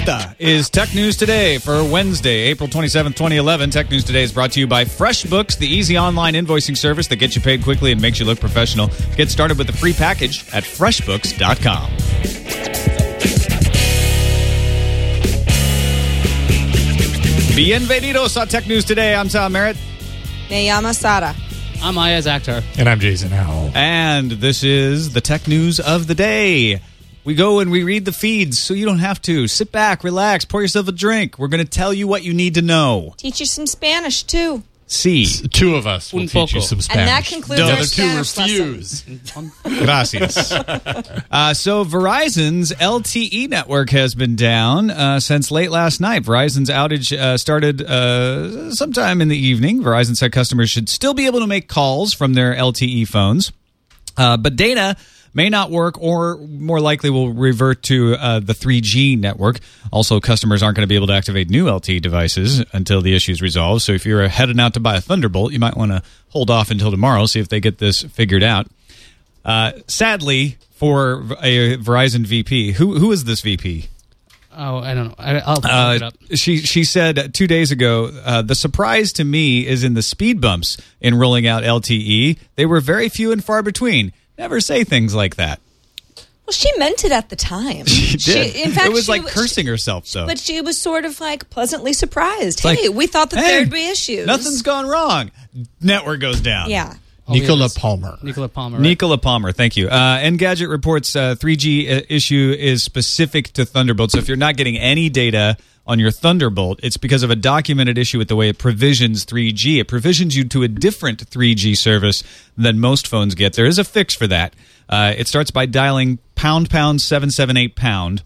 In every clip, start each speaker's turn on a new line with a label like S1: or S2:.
S1: Esta is Tech News Today for Wednesday, April 27th, 2011. Tech News Today is brought to you by FreshBooks, the easy online invoicing service that gets you paid quickly and makes you look professional. Get started with a free package at freshbooks.com. Bienvenidos a Tech News Today. I'm Tom Merritt.
S2: Me llama Sara.
S3: I'm Iyaz Akhtar.
S4: And I'm Jason Howell.
S1: And this is the tech news of the day. We go and we read the feeds so you don't have to. Sit back, relax, pour yourself a drink. We're going to tell you what you need to know.
S2: Teach you some Spanish too.
S1: See.
S4: Two of us will
S3: Un
S4: teach you
S3: poco.
S4: some Spanish.
S2: And that concludes
S4: the
S2: our
S4: other two
S2: Spanish
S4: refuse.
S1: Gracias. uh, so Verizon's LTE network has been down uh, since late last night. Verizon's outage uh, started uh, sometime in the evening. Verizon said customers should still be able to make calls from their LTE phones, uh, but data may not work or more likely will revert to uh, the 3G network. Also, customers aren't going to be able to activate new LTE devices until the issue is resolved. So if you're heading out to buy a Thunderbolt, you might want to hold off until tomorrow, see if they get this figured out. Uh, sadly, for a Verizon VP, who who is this VP?
S3: Oh, I don't know. I, I'll look it
S1: Uh,
S3: up.
S1: she she said two days ago. Uh, the surprise to me is in the speed bumps in rolling out LTE. They were very few and far between. Never say things like that.
S2: Well, she meant it at the time.
S1: She did.
S2: in fact,
S1: it was
S2: she
S1: like
S2: was-
S1: cursing herself. though.
S2: But she was sort of like pleasantly surprised.
S1: Like,
S2: hey, we thought that
S1: hey,
S2: there'd be issues.
S1: Nothing's gone wrong. Network goes down.
S2: Yeah.
S3: Oh,
S4: Nicola
S3: this-
S4: Palmer.
S3: Nicola Palmer. right?
S1: Nicola Palmer, thank you. Uh, Engadget reports uh, 3G issue is specific to Thunderbolt. So if you're not getting any data on your Thunderbolt, it's because of a documented issue with the way it provisions 3G. It provisions you to a different 3G service than most phones get. There is a fix for that. Uh, it starts by dialing pound pound seven seven eight pound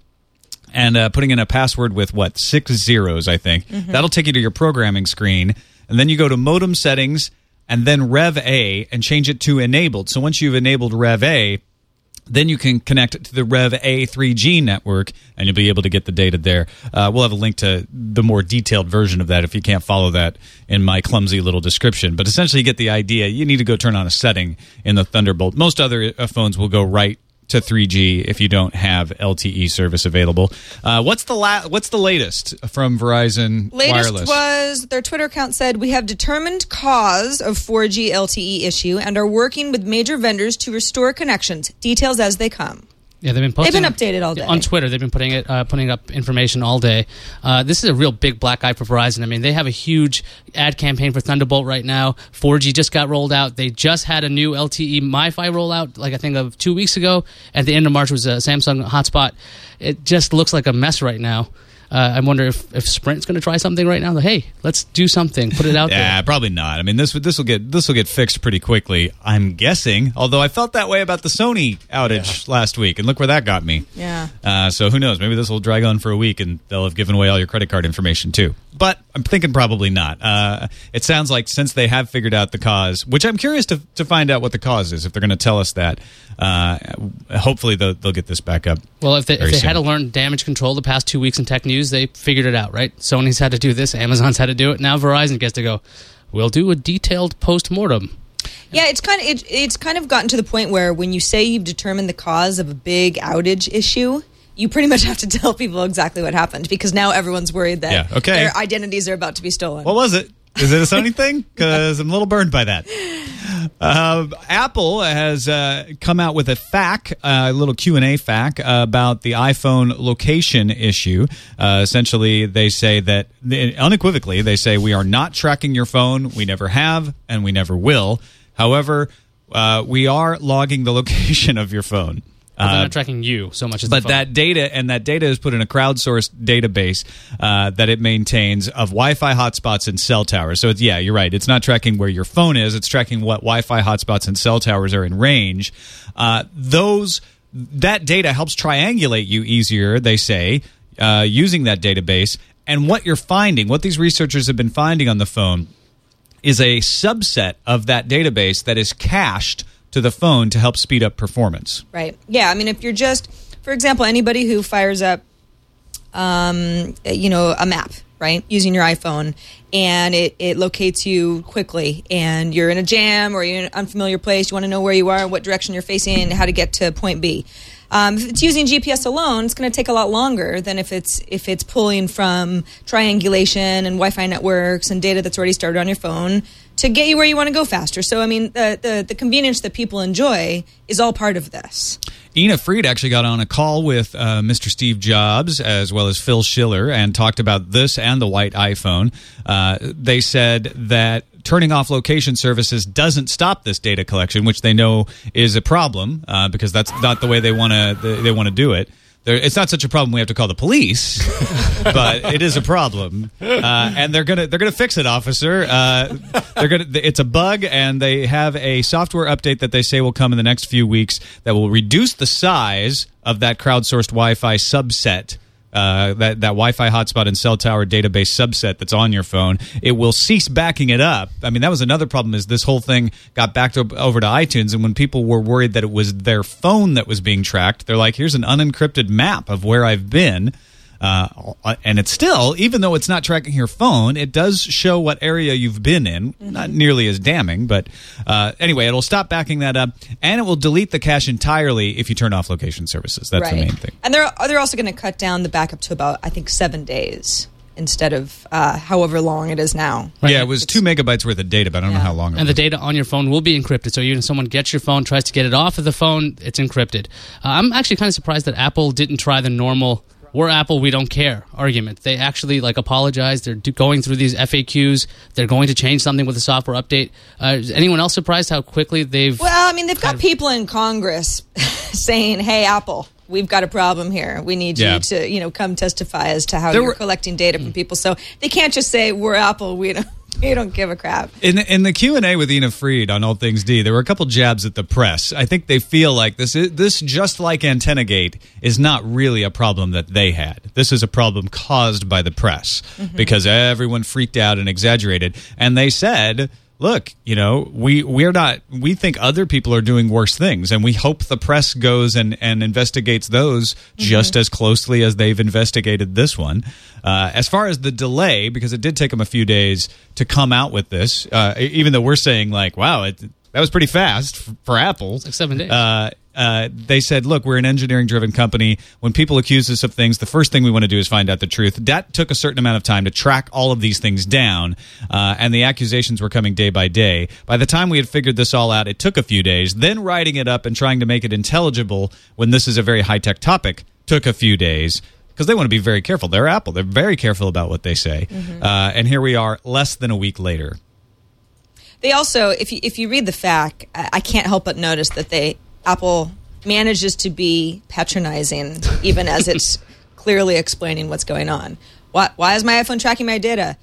S1: and uh, putting in a password with what six zeros i think that'll take you to your programming screen and then you go to modem settings and then rev a and change it to enabled so once you've enabled rev a then you can connect it to the rev a 3g network and you'll be able to get the data there. Uh, we'll have a link to the more detailed version of that if you can't follow that in my clumsy little description. But essentially you get the idea. You need to go turn on a setting in the thunderbolt. Most other uh, phones will go right to 3G if you don't have LTE service available. Uh, what's the la- What's the latest from Verizon
S2: Latest
S1: Wireless?
S2: was their Twitter account said we have determined cause of 4G LTE issue and are working with major vendors to restore connections. Details as they come.
S3: Yeah, they've been posting.
S2: been updated all day.
S3: on Twitter. They've been putting it, uh, putting up information all day. Uh, this is a real big black eye for Verizon. I mean, they have a huge ad campaign for Thunderbolt right now. 4G just got rolled out. They just had a new LTE MiFi rollout, like I think of two weeks ago. At the end of March was a Samsung hotspot. It just looks like a mess right now. Uh, I wonder if, if Sprint's going to try something right now. Like, hey, let's do something. Put it out
S1: Yeah,
S3: there.
S1: Yeah, probably not. I mean, this this will get this will get fixed pretty quickly. I'm guessing. Although I felt that way about the Sony outage last week, and look where that got me.
S2: Yeah.
S1: Uh, so who knows? Maybe this will drag on for a week, and they'll have given away all your credit card information too. But I'm thinking probably not. Uh, it sounds like since they have figured out the cause, which I'm curious to to find out what the cause is. If they're going to tell us that, uh, hopefully they'll, they'll get this back up.
S3: Well, if they, if they had to learn damage control the past two weeks in tech news, they figured it out, right? Sony's had to do this, Amazon's had to do it. Now Verizon gets to go. We'll do a detailed post mortem.
S2: Yeah, it's kind of it, it's kind of gotten to the point where when you say you've determined the cause of a big outage issue, you pretty much have to tell people exactly what happened because now everyone's worried that
S1: Yeah, okay.
S2: their identities are about to be stolen.
S1: What was it? Is it a Sony thing? Because I'm a little burned by that. Uh, Apple has uh, come out with a FAQ, uh, a little Q and A FAQ about the iPhone location issue. Uh, essentially, they say that unequivocally, they say we are not tracking your phone. We never have, and we never will. However, uh, we are logging the location of your phone.
S3: But they're
S1: Uh,
S3: not tracking you so much as
S1: but that data and that data is put in a crowdsourced database uh, that it maintains of Wi-Fi hotspots and cell towers. So it's, yeah, you're right. It's not tracking where your phone is. It's tracking what Wi-Fi hotspots and cell towers are in range. Uh, those that data helps triangulate you easier. They say uh, using that database. And what you're finding, what these researchers have been finding on the phone, is a subset of that database that is cached to the phone to help speed up performance.
S2: Right. Yeah. I mean, if you're just, for example, anybody who fires up, um, you know, a map, right, using your iPhone, and it, it locates you quickly, and you're in a jam or you're in an unfamiliar place, you want to know where you are, what direction you're facing, how to get to point B. Um, if it's using GPS alone, it's going to take a lot longer than if it's if it's pulling from triangulation and Wi-Fi networks and data that's already started on your phone to get you where you want to go faster. So, I mean, the, the, the convenience that people enjoy is all part of this.
S1: Ina Fried actually got on a call with uh, Mr. Steve Jobs as well as Phil Schiller and talked about this and the white iPhone. Uh, they said that turning off location services doesn't stop this data collection, which they know is a problem uh, because that's not the way they want to they, they want to do it. There, it's not such a problem we have to call the police, but it is a problem, uh, and they're gonna they're gonna fix it, officer. Uh, they're gonna it's a bug, and they have a software update that they say will come in the next few weeks that will reduce the size of that crowdsourced Wi-Fi subset uh, that that Wi-Fi hotspot and cell tower database subset that's on your phone, it will cease backing it up. I mean, that was another problem. Is this whole thing got backed up over to iTunes, and when people were worried that it was their phone that was being tracked, they're like, "Here's an unencrypted map of where I've been." Uh, and it's still, even though it's not tracking your phone, it does show what area you've been in.
S2: Mm-hmm.
S1: Not nearly as damning, but uh, anyway, it'll stop backing that up, and it will delete the cache entirely if you turn off location services. That's the main thing.
S2: And they're they're also going to cut down the backup to about I think seven days instead of uh, however long it is now.
S1: Yeah, it was two megabytes worth of data, but I don't know how long. It
S3: And the data on your phone will be encrypted. So even if someone gets your phone, tries to get it off of the phone, it's encrypted. Uh, I'm actually kind of surprised that Apple didn't try the normal "we're Apple, we don't care" argument. They actually like apologize. They're do- going through these FAQs. They're going to change something with the software update. Uh, is anyone else surprised how quickly they've?
S2: Well, I mean, they've got people in Congress saying, "Hey, Apple." We've got a problem here. We need
S1: Yeah.
S2: you to, you know, come testify as to how
S1: There
S2: you're
S1: were-
S2: collecting data from people. So they can't just say we're Apple. We don't, we don't give a crap.
S1: In the, in the Q and A with Ina Fried on All Things D, there were a couple jabs at the press. I think they feel like this is this just like Antenna Gate is not really a problem that they had. This is a problem caused by the press mm-hmm. because everyone freaked out and exaggerated. And they said, "Look, you know, we we're not. We think other people are doing worse things, and we hope the press goes and and investigates those just as closely as they've investigated this one." Uh, as far as the delay, because it did take them a few days to come out with this, uh, even though we're saying like, "Wow, it, that was pretty fast for, for Apple."
S3: like seven days.
S1: Uh, uh, they said, "Look, we're an engineering-driven company. When people accuse us of things, the first thing we want to do is find out the truth." That took a certain amount of time to track all of these things down, uh, and the accusations were coming day by day. By the time we had figured this all out, it took a few days. Then writing it up and trying to make it intelligible when this is a very high-tech topic took a few days. Because they want to be very careful. They're Apple. They're very careful about what they say. Uh, and here we are, less than a week later.
S2: They also, if you, if you read the fact, I can't help but notice that they Apple manages to be patronizing, even as it's clearly explaining what's going on. Why, why is my iPhone tracking my data?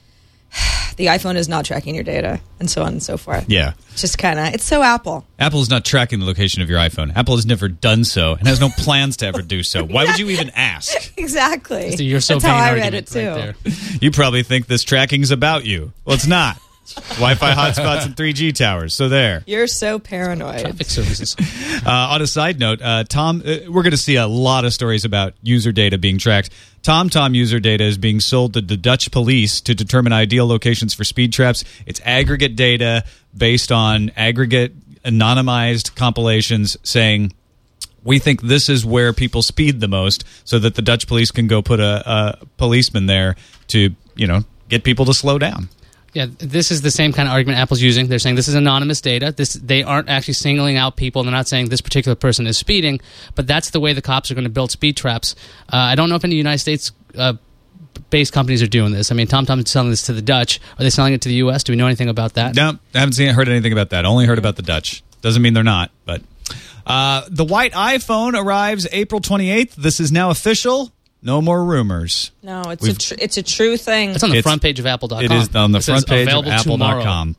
S2: the iPhone is not tracking your data, and so on and so forth.
S1: Yeah.
S2: It's just kind of, it's so Apple.
S1: Apple is not tracking the location of your iPhone. Apple has never done so and has no plans to ever do so. Why would you even ask?
S2: Exactly.
S3: So you're so
S2: That's how I read it too.
S3: right there.
S1: You probably think this tracking is about you. Well, it's not. Wi-Fi hotspots and 3G towers. So there.
S2: You're so paranoid.
S3: Traffic services.
S1: Uh, on a side note, uh, Tom, uh, we're going to see a lot of stories about user data being tracked. TomTom user data is being sold to the Dutch police to determine ideal locations for speed traps. It's aggregate data based on aggregate anonymized compilations saying we think this is where people speed the most so that the Dutch police can go put a, a policeman there to, you know, get people to slow down.
S3: Yeah, this is the same kind of argument Apple's using. They're saying this is anonymous data. This they aren't actually singling out people. They're not saying this particular person is speeding, but that's the way the cops are going to build speed traps. Uh, I don't know if any United States uh, based companies are doing this. I mean, TomTom is selling this to the Dutch. Are they selling it to the U.S.? Do we know anything about that?
S1: No, I haven't seen heard anything about that. Only heard about the Dutch. Doesn't mean they're not, but uh, the white iPhone arrives April 28th. This is now official. No more rumors.
S2: No, it's
S1: We've-
S2: a tr- it's a true thing.
S3: It's on the
S1: It's-
S3: front page of Apple.com.
S1: It is on the
S3: It
S1: front page of
S3: available tomorrow.
S1: apple.com.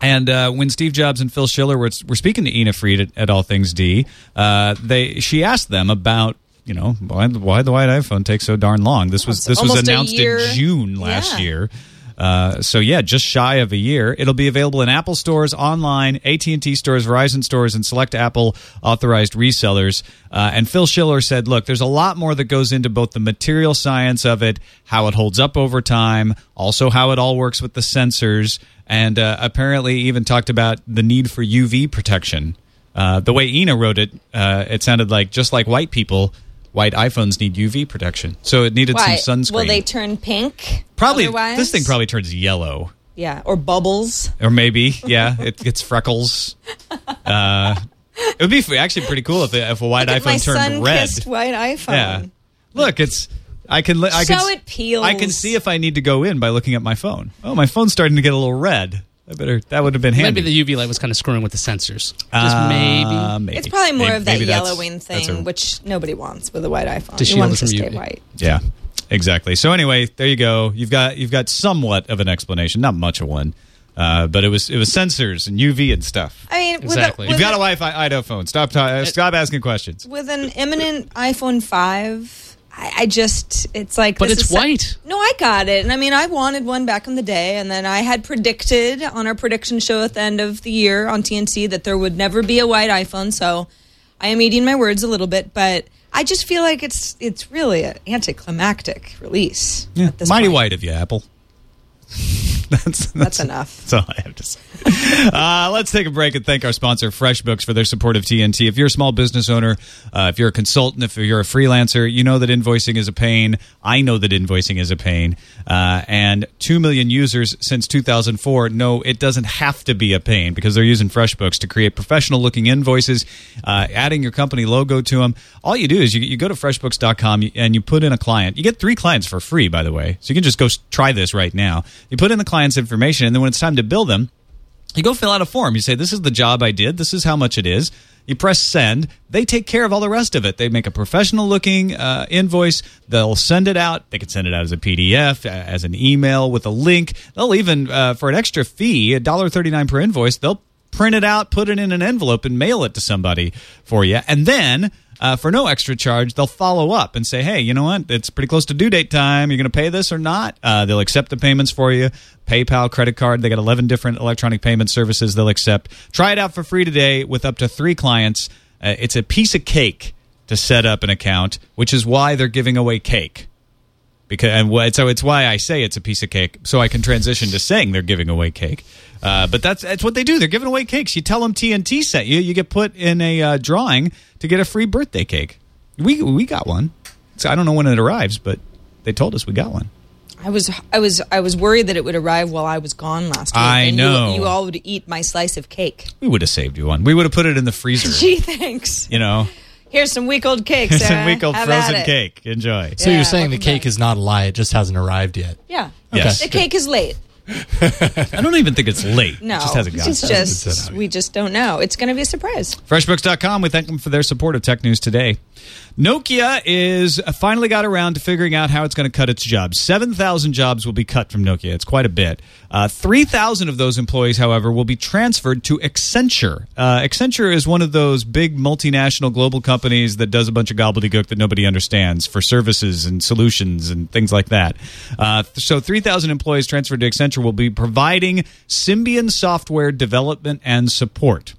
S1: And uh, when Steve Jobs and Phil Schiller were, were speaking to Ina Fried at, at All Things D, uh, they she asked them about you know, why why the white iPhone takes so darn long? This was
S2: it's
S1: this was announced in June last
S2: Yeah.
S1: year. Uh, so yeah, just shy of a year. It'll be available in Apple stores, online, AT and T stores, Verizon stores, and select Apple authorized resellers. Uh, and Phil Schiller said, "Look, there's a lot more that goes into both the material science of it, how it holds up over time, also how it all works with the sensors, and uh, apparently even talked about the need for UV protection." Uh, the way Ina wrote it, uh, it sounded like just like white people, white iPhones need UV protection. So it needed
S2: Why?
S1: some sunscreen.
S2: Will they turn pink?
S1: Probably
S2: otherwise?
S1: this thing probably turns yellow,
S2: Yeah, or bubbles.
S1: or maybe yeah, it gets freckles. Uh, it would be actually pretty cool if, if a white
S2: Look
S1: iPhone turned red.
S2: white iPhone.
S1: Yeah, look, it's I can I
S2: So
S1: can
S2: it peels.
S1: I can see if I need to go in by looking at my phone. Oh, my phone's starting to get a little red. I better that would have been handy.
S3: Maybe the UV light was kind of screwing with the sensors. Just
S1: Uh,
S3: maybe.
S1: maybe.
S2: It's probably more
S1: Maybe-
S2: of that yellowing thing,
S1: a-
S2: which nobody wants with a white iPhone.
S3: To
S2: you want
S3: it
S2: it to stay
S3: UV.
S2: white.
S1: Yeah, exactly. So anyway, there you go. You've got you've got somewhat of an explanation, not much of one, uh, but it was it was sensors and UV and stuff.
S2: I mean,
S3: Exactly.
S2: with, a,
S1: You've got a Wi-Fi iPhone. Stop ta- stop asking questions.
S2: with an imminent iPhone five. I, I just, it's like,
S3: But
S2: this
S3: it's
S2: is so-
S3: white.
S2: no, I got it, and I mean, I wanted one back in the day, and then I had predicted on our prediction show at the end of the year on TNT that there would never be a white iPhone. So I am eating my words a little bit, but I just feel like it's it's really an anticlimactic release.
S1: Yeah,
S2: at this
S1: mighty
S2: point.
S1: white of you, Apple. that's,
S2: That's enough.
S1: That's all I have to say. Uh, let's take a break and thank our sponsor, FreshBooks, for their support of TNT. If you're a small business owner, uh, if you're a consultant, if you're a freelancer, you know that invoicing is a pain. I know that invoicing is a pain. Uh, and 2 million users since 2004 know it doesn't have to be a pain because they're using FreshBooks to create professional looking invoices, uh, adding your company logo to them. All you do is you, you go to freshbooks.com and you put in a client. You get three clients for free, by the way. So you can just go try this right now. You put in the client's information, and then when it's time to bill them, you go fill out a form. You say, This is the job I did. This is how much it is. You press send. They take care of all the rest of it. They make a professional looking uh, invoice. They'll send it out. They can send it out as a PDF, as an email with a link. They'll even, uh, for an extra fee, $1.39 per invoice, they'll print it out, put it in an envelope, and mail it to somebody for you. And then, uh, for no extra charge, they'll follow up and say, hey, you know what? It's pretty close to due date time. You're going to pay this or not? Uh, they'll accept the payments for you. PayPal, credit card. They got 11 different electronic payment services they'll accept. Try it out for free today with up to three clients. Uh, it's a piece of cake to set up an account, which is why they're giving away cake because and so it's why I say it's a piece of cake, so I can transition to saying they're giving away cake. Uh, but that's that's what they do. They're giving away cakes. You tell them TNT sent you, you get put in a uh, drawing to get a free birthday cake. We we got one. So I don't know when it arrives, but they told us we got one.
S2: I was I was I was worried that it would arrive while I was gone last week.
S1: I
S2: and
S1: know.
S2: you, you all would eat my slice of cake.
S1: We would have saved you one. We would have put it in the freezer.
S2: Gee, thanks.
S1: You know,
S2: Here's some week old cake.
S1: some
S2: Sarah.
S1: week old frozen cake. Enjoy.
S4: So
S2: Yeah,
S4: you're saying the cake
S2: back.
S4: is not a lie; it just hasn't arrived yet.
S2: Yeah.
S1: Yes.
S2: The cake is late.
S1: I don't even think it's late.
S2: No,
S1: it just hasn't gotten.
S2: it's just we just don't know. It's going to be a surprise.
S1: Freshbooks.com, we thank them for their support of Tech News Today. Nokia is uh, finally got around to figuring out how it's going to cut its jobs. 7,000 jobs will be cut from Nokia. It's quite a bit. Uh, 3,000 of those employees, however, will be transferred to Accenture. Uh, Accenture is one of those big multinational global companies that does a bunch of gobbledygook that nobody understands for services and solutions and things like that. Uh, so 3,000 employees transferred to Accenture will be providing Symbian software development and support.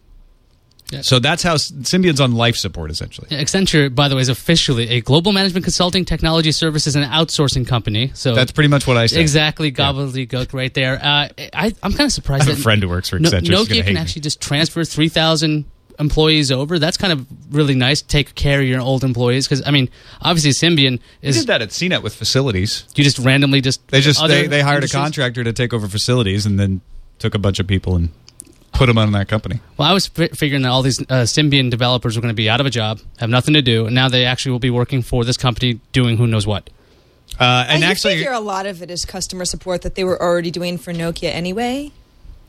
S3: Yeah.
S1: So that's how Symbian's on life support essentially.
S3: Accenture, by the way, is officially a global management consulting, technology services, and outsourcing company. So
S1: That's pretty much what I said.
S3: exactly gobbledygook right there. Uh, I, I'm kind of surprised
S1: I have
S3: that
S1: a friend who works for
S3: No-
S1: Accenture.
S3: Nokia can
S1: me.
S3: actually just transfer 3,000 employees over. That's kind of really nice. Take care of your old employees because I mean, obviously Symbian
S1: They
S3: is
S1: did that at CNET with facilities.
S3: you just randomly just
S1: They just they, they hired
S3: industries?
S1: a contractor to take over facilities and then took a bunch of people and put them on that company.
S3: Well, I was fi- figuring that all these uh, Symbian developers were going to be out of a job, have nothing to do, and now they actually will be working for this company doing who knows what.
S1: Uh, and
S2: I
S1: actually,
S2: figure a lot of it is customer support that they were already doing for Nokia anyway.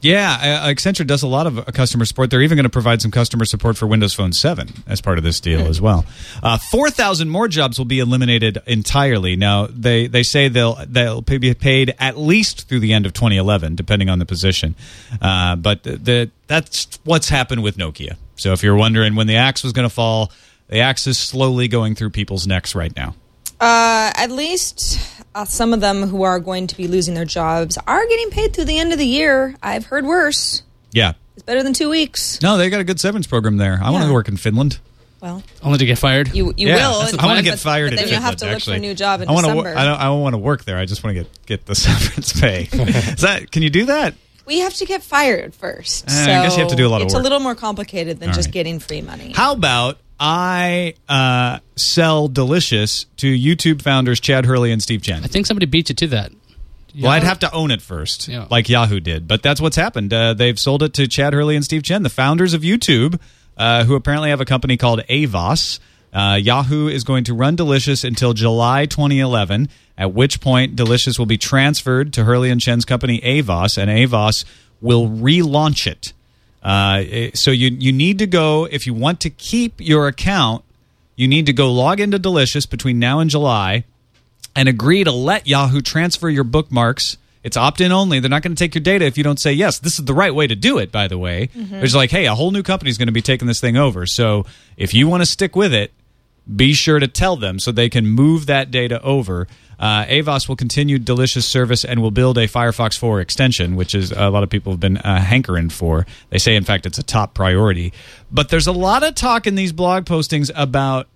S1: Yeah, uh, Accenture does a lot of uh, customer support. They're even going to provide some customer support for Windows Phone 7 as part of this deal as well. Uh, Four thousand more jobs will be eliminated entirely. Now they, they say they'll they'll be paid at least through the end of 2011, depending on the position. Uh, but the that's what's happened with Nokia. So if you're wondering when the axe was going to fall, The axe is slowly going through people's necks right now.
S2: Uh, at least uh, some of them who are going to be losing their jobs are getting paid through the end of the year. I've heard worse.
S1: Yeah.
S2: It's better than two weeks.
S1: No, they got a good severance program there. I want to work in Finland.
S2: Well,
S3: Only to get fired.
S2: you you
S1: Yeah,
S2: will.
S1: that's the
S2: but-
S1: I want to
S2: but-
S1: get fired.
S2: But
S1: in
S2: then you'll have
S1: Finland,
S2: to look for a new job in
S1: I wanna
S2: December.
S1: I don't. I don't want to work there. I just want to get get the severance pay. Is that? Can you do that?
S2: we have to get fired first.
S1: Uh, I guess you have to do a lot of work.
S2: it's
S1: work.
S2: a little more complicated than
S1: All
S2: just
S1: right.
S2: getting free money.
S1: How about I uh, sell Delicious to YouTube founders Chad Hurley and Steve Chen?
S3: I think somebody beat you to that.
S1: Well, I'd have to own it first,
S3: Yeah.
S1: like Yahoo did. But that's what's happened. Uh, they've sold it to Chad Hurley and Steve Chen, the founders of YouTube, uh, who apparently have a company called Avos. Uh, Yahoo is going to run Delicious until July 2011, at which point Delicious will be transferred to Hurley and Chen's company Avos, and Avos will relaunch it. Uh, eh, so you you need to go if you want to keep your account. You need to go log into Delicious between now and July and agree to let Yahoo transfer your bookmarks. It's opt in only. They're not going to take your data if you don't say yes. This is the right way to do it, by the way. It's like, hey, a whole new company is going to be taking this thing over. So if you want to stick with it, be sure to tell them so they can move that data over. Uh, Avos will continue Delicious service and will build a Firefox 4 extension, which is a lot of people have been uh, hankering for. They say, in fact, it's a top priority. But there's a lot of talk in these blog postings about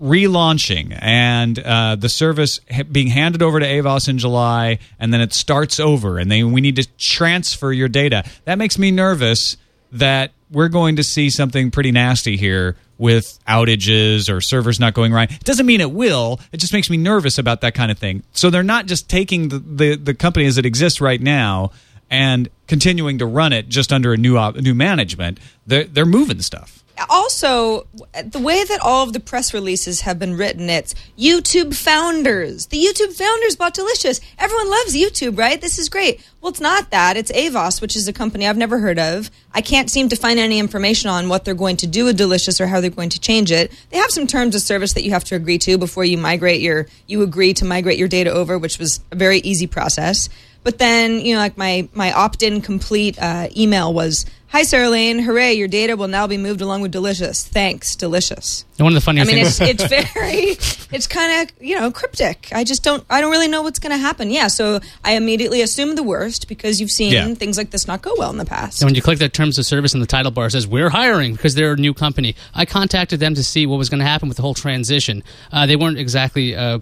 S1: relaunching and uh, the service being handed over to Avos in July, and then it starts over, and then we need to transfer your data. That makes me nervous that we're going to see something pretty nasty here with outages or servers not going right. It doesn't mean it will. It just makes me nervous about that kind of thing. So they're not just taking the, the, the company as it exists right now and continuing to run it just under a new op- new management. They're, they're moving stuff.
S2: Also the way that all of the press releases have been written it's youtube founders. The youtube founders bought delicious. Everyone loves youtube right? This is great. Well it's not that. It's avos which is a company i've never heard of. I can't seem to find any information on what they're going to do with delicious or how they're going to change it. They have some terms of service that you have to agree to before you migrate your you agree to migrate your data over which was a very easy process but then, you know, like my my opt-in complete uh, email was, "Hi, Sarah Lane. hooray! Your data will now be moved along with Delicious. Thanks, Delicious."
S3: And one of the funniest.
S2: I mean,
S3: things.
S2: it's it's very, it's kind of you know cryptic. I just don't I don't really know what's going to happen. Yeah, so I immediately assume the worst because you've seen
S1: Yeah.
S2: things like this not go well in the past.
S3: And when you click the terms of service in the title bar, it says we're hiring because they're a new company. I contacted them to see what was going to happen with the whole transition. Uh, they weren't exactly uh,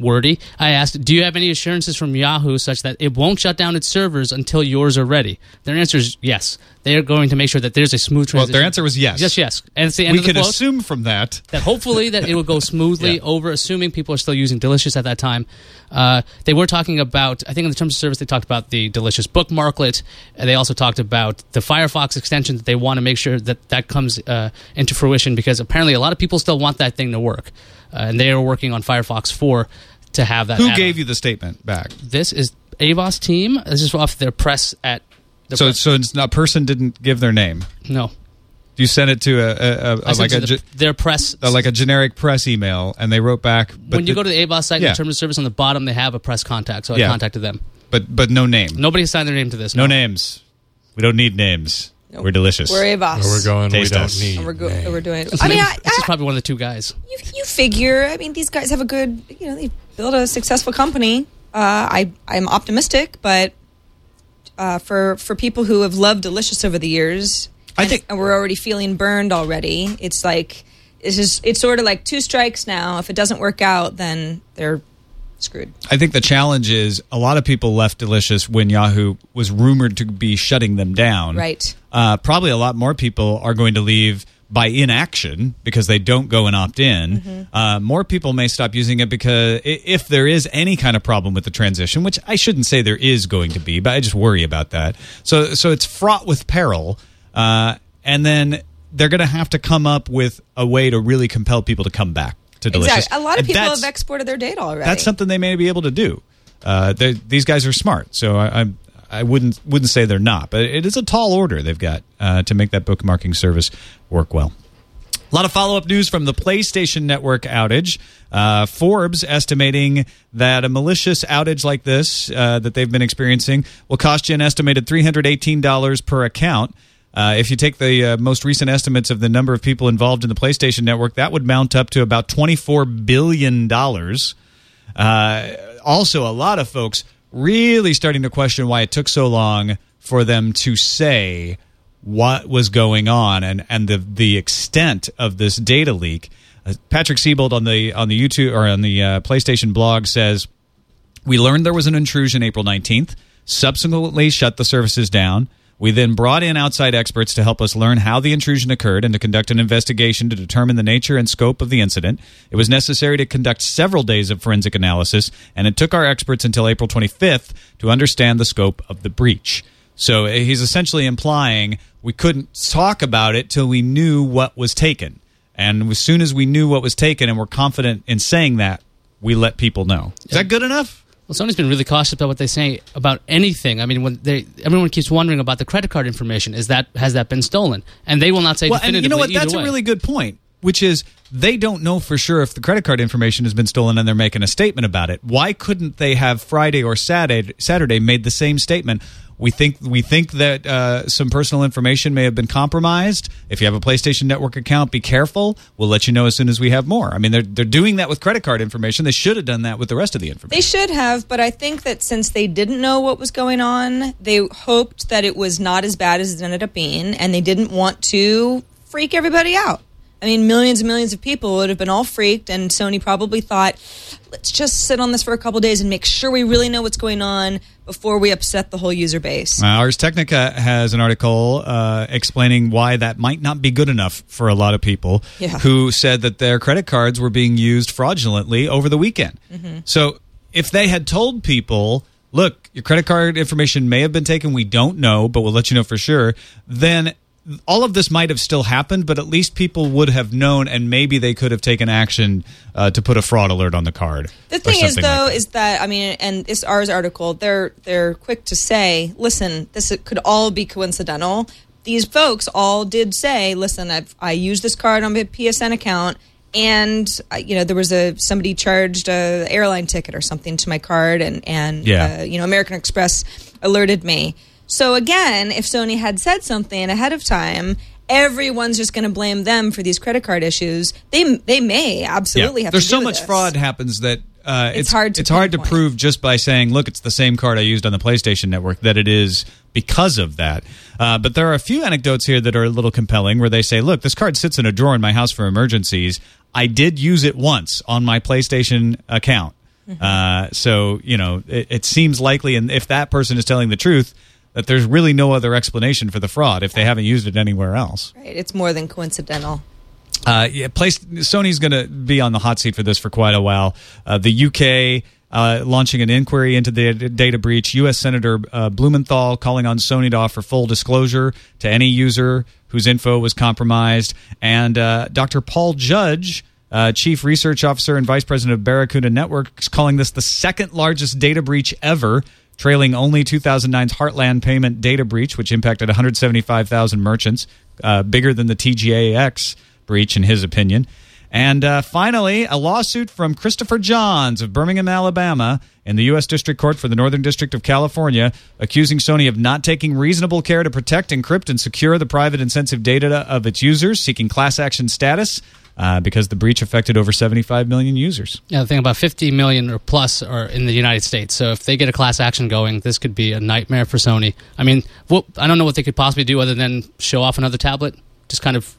S3: wordy. I asked, "Do you have any assurances from Yahoo such that it won't shut down its servers until yours are ready?" Their answer is yes. They are going to make sure that there's a smooth transition.
S1: Well, their answer was yes.
S3: Yes, yes, and it's the end
S1: we
S3: of the
S1: could
S3: quote.
S1: assume from that.
S3: that hopefully that it will go smoothly
S1: Yeah.
S3: over, assuming people are still using Delicious at that time. Uh, they were talking about, I think in the terms of service, they talked about the Delicious bookmarklet. And they also talked about the Firefox extension that they want to make sure that that comes uh, into fruition because apparently a lot of people still want that thing to work, uh, and they are working on Firefox 4 to have that.
S1: Who
S3: add-on.
S1: gave you the statement back?
S3: this? Is Avos team? This is off their press at. The
S1: So,
S3: press-
S1: so it's not, a person didn't give their name.
S3: no,
S1: You sent it to a, a, a,
S3: I
S1: a
S3: sent
S1: like
S3: you
S1: a
S3: the-
S1: ge-
S3: their press.
S1: a, like a generic press email, and they wrote back. But
S3: when you
S1: the-
S3: go to the Avos site,
S1: Yeah.
S3: in terms of service on the bottom, they have a press contact. So I
S1: Yeah.
S3: contacted them.
S1: but but no name,
S3: Nobody signed their name to this.
S1: no names. We don't need names.
S2: Nope.
S1: We're delicious.
S2: We're Avos.
S4: Where we're going,
S1: Taste
S4: we don't
S1: us.
S4: need.
S2: And we're, go-
S4: names.
S2: we're doing. I mean,
S3: is-
S2: I,
S3: this is probably one of the two guys.
S2: you, you figure. I mean, these guys have a good. You know, they built a successful company. Uh, I I'm optimistic, but uh, for for people who have loved Delicious over the years,
S1: I think-
S2: and we're already feeling burned already. It's like it's just it's sort of like two strikes now. If it doesn't work out, then they're screwed.
S1: I think the challenge is a lot of people left Delicious when Yahoo was rumored to be shutting them down.
S2: Right.
S1: Uh, probably a lot more people are going to leave by inaction because they don't go and opt in.
S2: Mm-hmm.
S1: Uh, more people may stop using it because if there is any kind of problem with the transition, which I shouldn't say there is going to be, but I just worry about that. So, so it's fraught with peril, uh, and then they're going to have to come up with a way to really compel people to come back to Delicious.
S2: Exactly. A lot of people have exported their data already.
S1: that's something they may be able to do. Uh, these guys are smart, so I, I I wouldn't wouldn't say they're not, but it is a tall order they've got uh, to make that bookmarking service work well. A lot of follow up news from the PlayStation Network outage. Uh, Forbes estimating that a malicious outage like this uh, that they've been experiencing will cost you an estimated $318 per account. Uh, if you take the uh, most recent estimates of the number of people involved in the PlayStation Network, that would mount up to about $24 billion. Uh, also, a lot of folks really starting to question why it took so long for them to say what was going on and, and the, the extent of this data leak. Uh, Patrick Seybold on the on the YouTube or on the uh, PlayStation blog says we learned there was an intrusion April 19th, subsequently shut the services down. We then brought in outside experts to help us learn how the intrusion occurred and to conduct an investigation to determine the nature and scope of the incident. It was necessary to conduct several days of forensic analysis, and it took our experts until April 25th to understand the scope of the breach. So uh, he's essentially implying we couldn't talk about it till we knew what was taken. And as soon as we knew what was taken and we're confident in saying that, we let people know. Is that good enough?
S3: Well, Sony's been really cautious about what they say about anything. I mean, when they everyone keeps wondering about the credit card information, is that has that been stolen? And they will not say
S1: well, and you know what? That's
S3: way.
S1: a really good point. Which is they don't know for sure if the credit card information has been stolen, and they're making a statement about it. Why couldn't they have Friday or Saturday Saturday made the same statement? We think we think that uh, some personal information may have been compromised. If you have a PlayStation Network account, be careful. We'll let you know as soon as we have more. I mean, they're they're doing that with credit card information. They should have done that with the rest of the information.
S2: They should have, but I think that since they didn't know what was going on, they hoped that it was not as bad as it ended up being, and they didn't want to freak everybody out. I mean, millions and millions of people would have been all freaked, and Sony probably thought, let's just sit on this for a couple days and make sure we really know what's going on before we upset the whole user base.
S1: Uh, Ars Technica has an article uh, explaining why that might not be good enough for a lot of people
S2: Yeah.
S1: who said that their credit cards were being used fraudulently over the weekend. So if they had told people, look, your credit card information may have been taken, we don't know, but we'll let you know for sure, then all of this might have still happened, but at least people would have known, and maybe they could have taken action uh, to put a fraud alert on the card.
S2: The thing is, though,
S1: like that.
S2: is that I mean, and this Ars article, they're they're quick to say, listen, this could all be coincidental. These folks all did say, listen, I've, I used this card on my PSN account, and uh, you know there was a somebody charged a airline ticket or something to my card, and and
S1: Yeah.
S2: uh, you know American Express alerted me. So again, if Sony had said something ahead of time. Everyone's just going to blame them for these credit card issues. They they may absolutely have.
S1: There's
S2: to do
S1: so much
S2: this.
S1: fraud happens that uh, it's,
S2: It's hard to
S1: it's hard to prove just by saying, "Look, it's the same card I used on the PlayStation Network." That it is because of that. Uh, but there are a few anecdotes here that are a little compelling, where they say, "Look, this card sits in a drawer in my house for emergencies. I did use it once on my PlayStation account."
S2: Mm-hmm.
S1: Uh, so you know, it, it seems likely, and if that person is telling the truth. That there's really no other explanation for the fraud if they haven't used it anywhere else.
S2: Right, it's more than coincidental.
S1: Uh, yeah, place, Sony's going to be on the hot seat for this for quite a while. Uh, the UK uh, launching an inquiry into the data breach. U.S. Senator uh, Blumenthal calling on Sony to offer full disclosure to any user whose info was compromised, and uh, Dr. Paul Judge. Uh, Chief Research Officer and Vice President of Barracuda Networks calling this the second largest data breach ever, trailing only 2009's Heartland payment data breach, which impacted 175,000 merchants, uh, bigger than the TJX breach, in his opinion. And uh, finally, a lawsuit from Christopher Johns of Birmingham, Alabama, in the U.S. District Court for the Northern District of California, accusing Sony of not taking reasonable care to protect, encrypt, and secure the private and sensitive data of its users, seeking class action status. Uh, because the breach affected over 75 million users.
S3: Yeah, the thing about 50 million or plus are in the United States. So if they get a class action going, this could be a nightmare for Sony. I mean, what, I don't know what they could possibly do other than show off another tablet, just kind of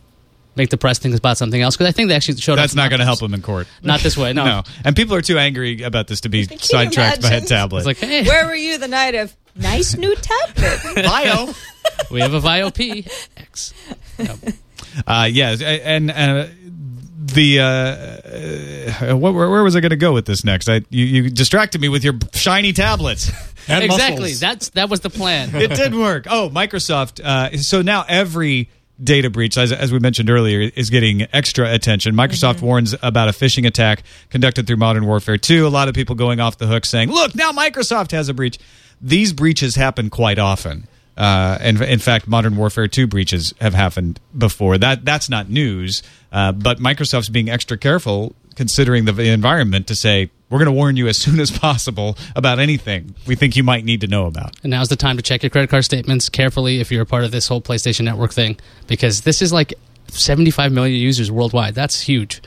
S3: make the press think about something else. Because I think they actually showed
S1: That's
S3: off
S1: not going to help them in court.
S3: Not this way, no.
S1: no. And people are too angry about this to be sidetracked by a
S2: imagine?
S1: tablet.
S3: It's like, hey,
S2: Where were you the night of nice new tablet?
S1: Bio.
S3: we have a VIOP X.
S1: Uh, yes, a- and uh, the uh, uh, what, where, where was I going to go with this next? I you, you distracted me with your shiny tablets.
S4: And
S3: exactly.
S4: muscles.
S3: That's that was the plan.
S1: it did work. Oh, Microsoft. Uh, so now every data breach, as, as we mentioned earlier, is getting extra attention. Microsoft warns about a phishing attack conducted through Modern Warfare 2. A lot of people going off the hook saying, look, now Microsoft has a breach. These breaches happen quite often. Uh, and in fact, Modern Warfare 2 breaches have happened before. That That's not news, uh, but Microsoft's being extra careful considering the environment to say, We're going to warn you as soon as possible about anything we think you might need to know about.
S3: And now's the time to check your credit card statements carefully if you're a part of this whole PlayStation Network thing, because this is like 75 million users worldwide. That's huge.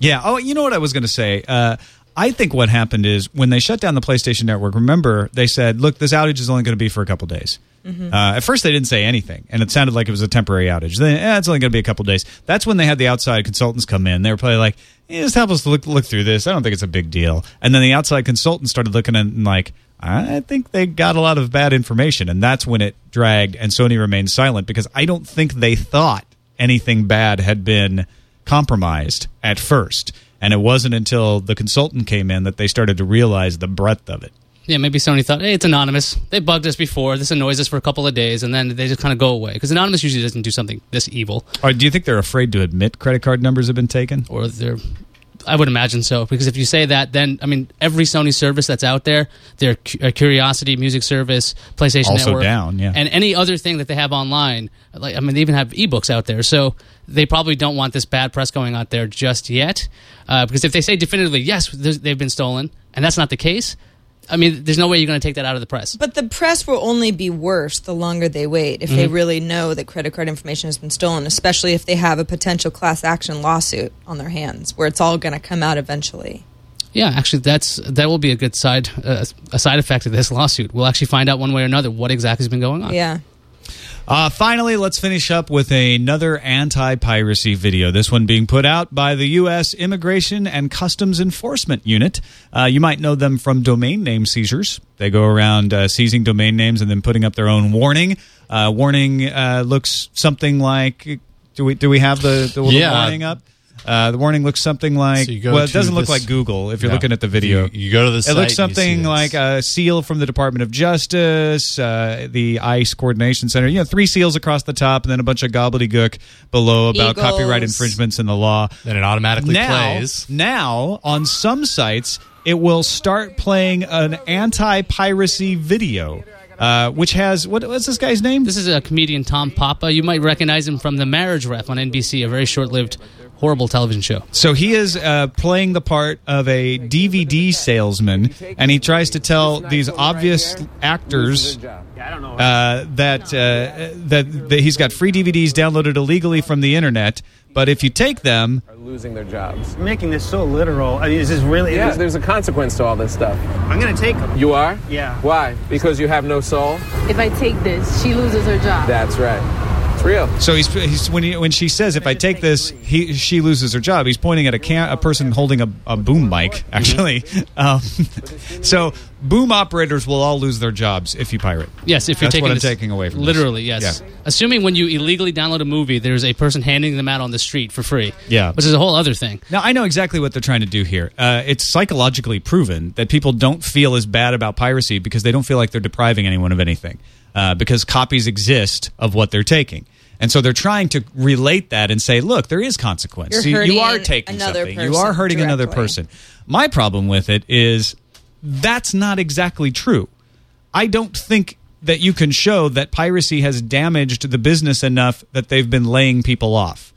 S1: Yeah. Oh, you know what I was going to say? Uh, I think what happened is when they shut down the PlayStation Network, remember, they said, look, this outage is only going to be for a couple days. Uh, at first, they didn't say anything, and it sounded like it was a temporary outage. Then, eh, it's only going to be a couple days. That's when they had the outside consultants come in. They were probably like, eh, just help us look, look through this. I don't think it's a big deal. And then the outside consultants started looking at and like, I think they got a lot of bad information. And that's when it dragged, and Sony remained silent because I don't think they thought anything bad had been compromised at first. And it wasn't until the consultant came in that they started to realize the breadth of it.
S3: Yeah, maybe Sony thought, hey, it's anonymous. They bugged us before. This annoys us for a couple of days, and then they just kind of go away. Because anonymous usually doesn't do something this evil,
S1: Or do you think they're afraid to admit credit card numbers have been taken?
S3: or they're. I would imagine so because if you say that, then I mean every Sony service that's out there, their uh, Qriocity music service, PlayStation
S1: Also
S3: Network,
S1: down, yeah.
S3: and any other thing that they have online. Like I mean, they even have ebooks out there, so they probably don't want this bad press going out there just yet. Uh, because if they say definitively yes, they've been stolen, and that's not the case, I mean, there's no way you're going to take that out of the press.
S2: But the press will only be worse the longer they wait if they really know that credit card information has been stolen, especially if they have a potential class action lawsuit on their hands where it's all going to come out eventually.
S3: Yeah, actually, that's that will be a good side uh, a side effect of this lawsuit. We'll actually find out one way or another what exactly has been going on.
S2: Yeah.
S1: Uh, finally, let's finish up with another anti piracy video. This one being put out by the U.S. Immigration and Customs Enforcement Unit. Uh, you might know them from domain name seizures. They go around uh, seizing domain names and then putting up their own warning. Uh, warning uh, looks something like. Do we do we have the, the, the
S4: Yeah.
S1: warning up? Uh, the warning looks something like.
S4: So
S1: well, it doesn't look
S4: this-
S1: like Google if you're
S4: No.
S1: looking at the video.
S4: You, you go to the site.
S1: It
S4: site.
S1: looks
S4: and you see
S1: something like a seal from the Department of Justice, uh, the ICE Coordination Center. You know, three seals across the top, and then a bunch of gobbledygook below about
S2: Eagles.
S1: copyright infringements in the law.
S4: Then it automatically
S1: now,
S4: plays.
S1: now on some sites, it will start playing an anti-piracy video, uh, which has what, what's this guy's name?
S3: This is a comedian Tom Papa. You might recognize him from The Marriage Ref on NBC, a very short-lived, horrible television show.
S1: So he is uh, playing the part of a DVD salesman, and he tries to tell these obvious actors uh, that, uh, that that he's got free DVDs downloaded illegally from the internet. But if you take them,
S5: are losing their jobs.
S6: making this so literal. I mean, is this really?
S5: Yeah, there's a consequence to all this stuff.
S6: I'm gonna take them.
S5: You are?
S6: Yeah.
S5: Why? Because you have no soul?
S7: If I take this, she loses her job.
S5: That's right. It's real.
S1: so he's, he's when he, when she says if I take this, he she loses her job. He's pointing at a can, a person holding a, a boom mic. Actually, um, so boom operators will all lose their jobs if you pirate.
S3: Yes, if you're
S1: That's
S3: taking
S1: what I'm
S3: this-
S1: taking away from this.
S3: literally, yes.
S1: Yeah.
S3: Assuming when you illegally download a movie, there's a person handing them out on the street for free.
S1: Yeah.
S3: which is a whole other thing.
S1: Now I know exactly what they're trying to do here. Uh, it's psychologically proven that people don't feel as bad about piracy because they don't feel like they're depriving anyone of anything, uh, because copies exist of what they're taking, and so they're trying to relate that and say, look, there is consequence.
S2: You're
S1: You- you are taking something. You are hurting another person. My problem with it is that's not exactly true. I don't think that you can show that piracy has damaged the business enough that they've been laying people off.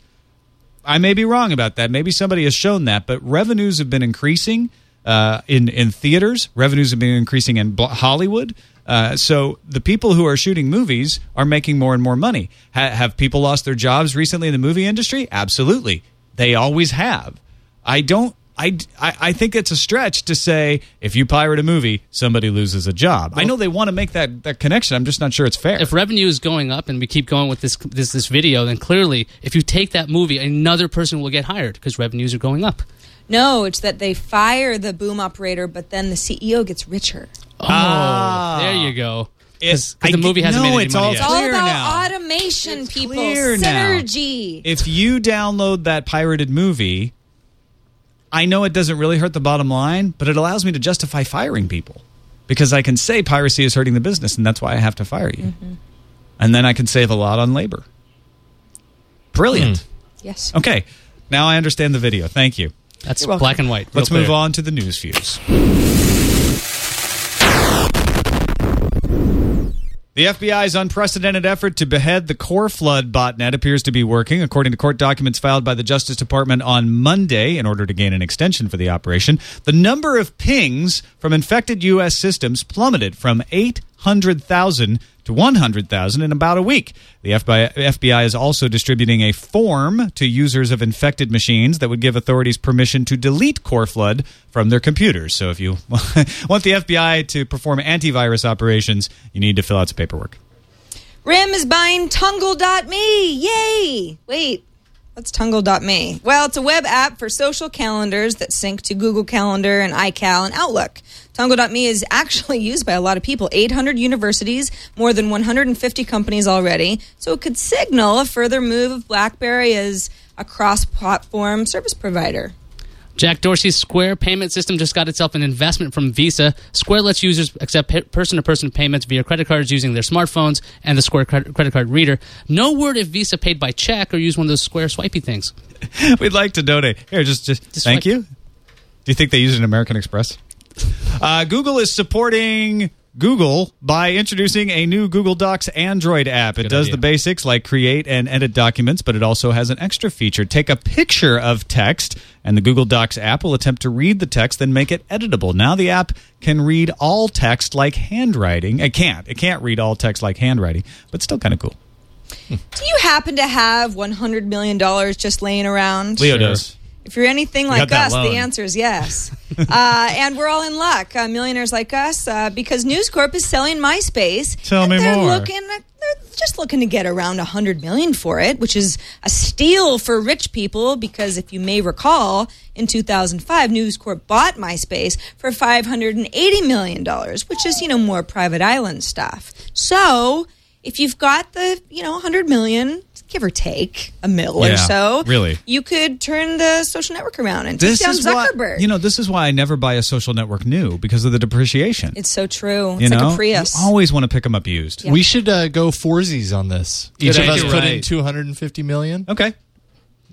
S1: I may be wrong about that. Maybe somebody has shown that, but revenues have been increasing uh, in in theaters. Revenues have been increasing in Hollywood. Uh, so the people who are shooting movies are making more and more money. Ha- have people lost their jobs recently in the movie industry? Absolutely, they always have. I don't. I, I, I think it's a stretch to say if you pirate a movie, somebody loses a job. I know they want to make that, that connection. I'm just not sure it's fair.
S3: If revenue is going up and we keep going with this this this video, then clearly, if you take that movie, another person will get hired because revenues are going up.
S2: No, it's that they fire the boom operator, but then the CEO gets richer.
S3: Oh,
S1: Ah.
S3: there you go.
S1: It's-
S3: Because the movie hasn't
S1: no,
S3: made any
S1: it's
S3: money
S1: all-
S3: yet.
S2: It's all
S1: Clear
S2: about
S1: now.
S2: automation,
S1: It's
S2: people.
S1: clear now.
S2: Synergy.
S1: if you download that pirated movie, I know it doesn't really hurt the bottom line, but it allows me to justify firing people because I can say piracy is hurting the business, and that's why I have to fire you.
S2: Mm-hmm.
S1: And then I can save a lot on labor. Brilliant.
S2: yes.
S1: Okay, now I understand the video. Thank you.
S3: That's black and white.
S1: Let's
S3: real
S1: move
S3: clear.
S1: on to the news fuse. The FBI's unprecedented effort to behead the Coreflood botnet appears to be working, according to court documents filed by the Justice Department on Monday in order to gain an extension for the operation. The number of pings from infected U.S. systems plummeted from 800,000 to 100,000 in about a week. The FBI, FBI is also distributing a form to users of infected machines that would give authorities permission to delete Coreflood from their computers. So if you want the FBI to perform antivirus operations, you need to fill out some paperwork.
S2: RIM is buying Tungle.me. Yay! Wait, what's Tungle.me? Well, it's a web app for social calendars that sync to Google Calendar and iCal and Outlook. Tungle.me is actually used by a lot of people 800 universities, more than 150 companies already. So it could signal a further move of Blackberry as a cross platform service provider.
S3: Jack Dorsey's Square payment system just got itself an investment from Visa. Square lets users accept person to person payments via credit cards using their smartphones and the Square credit credit card reader. No word if Visa paid by check or used one of those Square swipey things.
S1: We'd like to donate. Here, just, just, thank
S3: swipe.
S1: you. Do you think they use an American Express? Uh, Google is supporting Google by introducing a new Google Docs Android app. It
S3: Good
S1: does
S3: idea.
S1: the basics like create and edit documents, but it also has an extra feature. Take a picture of text, and the Google Docs app will attempt to read the text, then make it editable. Now the app can read all text like handwriting. It can't. It can't read all text like handwriting, but still kind of cool.
S2: Do you happen to have $100 million just laying around?
S1: Leo does.
S2: If you're anything like us,
S1: loan.
S2: the answer is yes. uh, and we're all in luck, uh, millionaires like us, uh, because News Corp is selling MySpace.
S1: Tell me
S2: they're
S1: more.
S2: Looking, they're just looking to get around a hundred million for it, which is a steal for rich people. Because if you may recall, in 2005, News Corp bought MySpace for 580 million dollars, which is you know more private island stuff. So. If you've got the, you know, 100 million, give or take a mil
S1: Yeah,
S2: or so,
S1: really.
S2: you could turn the social network around and take
S1: This
S2: down
S1: is why
S2: Zuckerberg.
S1: you know. This is why I never buy a social network new because of the depreciation.
S2: it's so true. It's
S1: you
S2: like
S1: know,
S2: a Prius.
S1: You always want to pick them up used.
S4: We should uh, go foursies on this. Each
S1: Good
S4: of us
S1: idea.
S4: put in 250 million.
S1: Okay.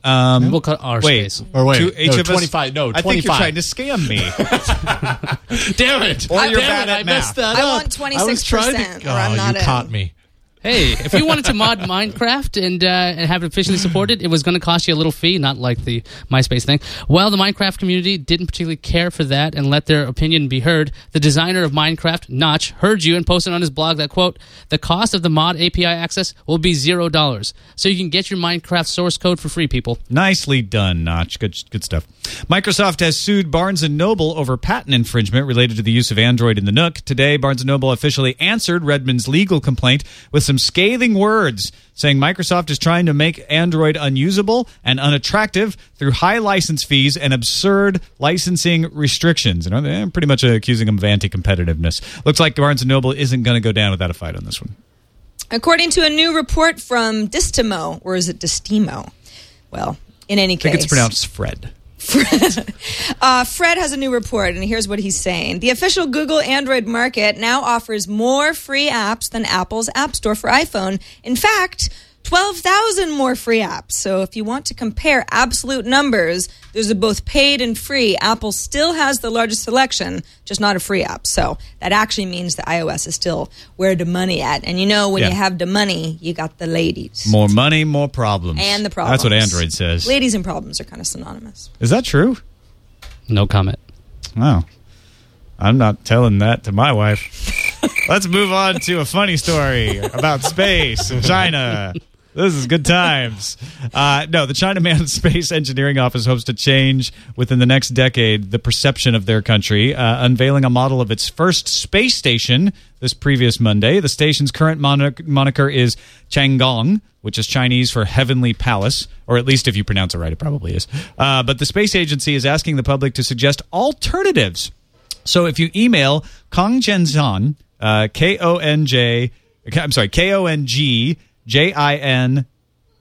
S1: Um,
S3: We'll cut our
S1: wait,
S3: space.
S4: Or wait,
S1: two- each
S4: no,
S1: of us-
S4: 25. No,
S1: I think you're trying to scam me.
S4: Damn it!
S1: Or you're bad
S4: it,
S1: at
S4: I
S1: math.
S4: messed that
S2: I
S4: up.
S2: want
S4: I was trying
S2: 26%
S4: to.
S2: or I'm
S4: oh,
S2: not
S4: you
S2: in.
S4: caught me.
S3: Hey, if you wanted to mod Minecraft and uh, and have it officially supported, it was going to cost you a little fee, not like the MySpace thing. Well, the Minecraft community didn't particularly care for that and let their opinion be heard. The designer of Minecraft, Notch, heard you and posted on his blog that quote: "The cost of the mod API access will be zero dollars, so you can get your Minecraft source code for free." People,
S1: Nicely done, Notch. Good, good stuff. Microsoft has sued Barnes and Noble over patent infringement related to the use of Android in the Nook. Today, Barnes and Noble officially answered Redmond's legal complaint with some scathing words, saying Microsoft is trying to make Android unusable and unattractive through high license fees and absurd licensing restrictions. And uh, they're pretty much accusing them of anti-competitiveness. Looks like Barnes and Noble isn't going to go down without a fight on this one.
S2: According to a new report from Distimo, or is it Distimo? Well, in any
S1: I
S2: case,
S1: think it's pronounced Fred.
S2: Uh, Fred has a new report, and here's what he's saying. The official Google Android market now offers more free apps than Apple's App Store for iPhone. In fact, 12,000 more free apps. So if you want to compare absolute numbers, there's a both paid and free. Apple still has the largest selection, just not a free app. So that actually means the iOS is still where the money at. And you know, when
S1: Yeah.
S2: you have the money, you got the ladies.
S1: More money, more problems.
S2: And the problems.
S1: That's what Android says.
S2: Ladies and problems are kind of synonymous.
S1: Is that true?
S3: no comment.
S1: Wow. I'm not telling that to my wife. Let's move on to a funny story about space and China. This is good times. Uh, no, the China Manned Space Engineering Office hopes to change within the next decade the perception of their country, uh, unveiling a model of its first space station this previous Monday. The station's current moniker is Chang'an, which is Chinese for Heavenly Palace, or at least if you pronounce it right, it probably is. Uh, but the space agency is asking the public to suggest alternatives so if you email Kong Jinjian, uh, K O N J, I'm sorry, K O N G J I N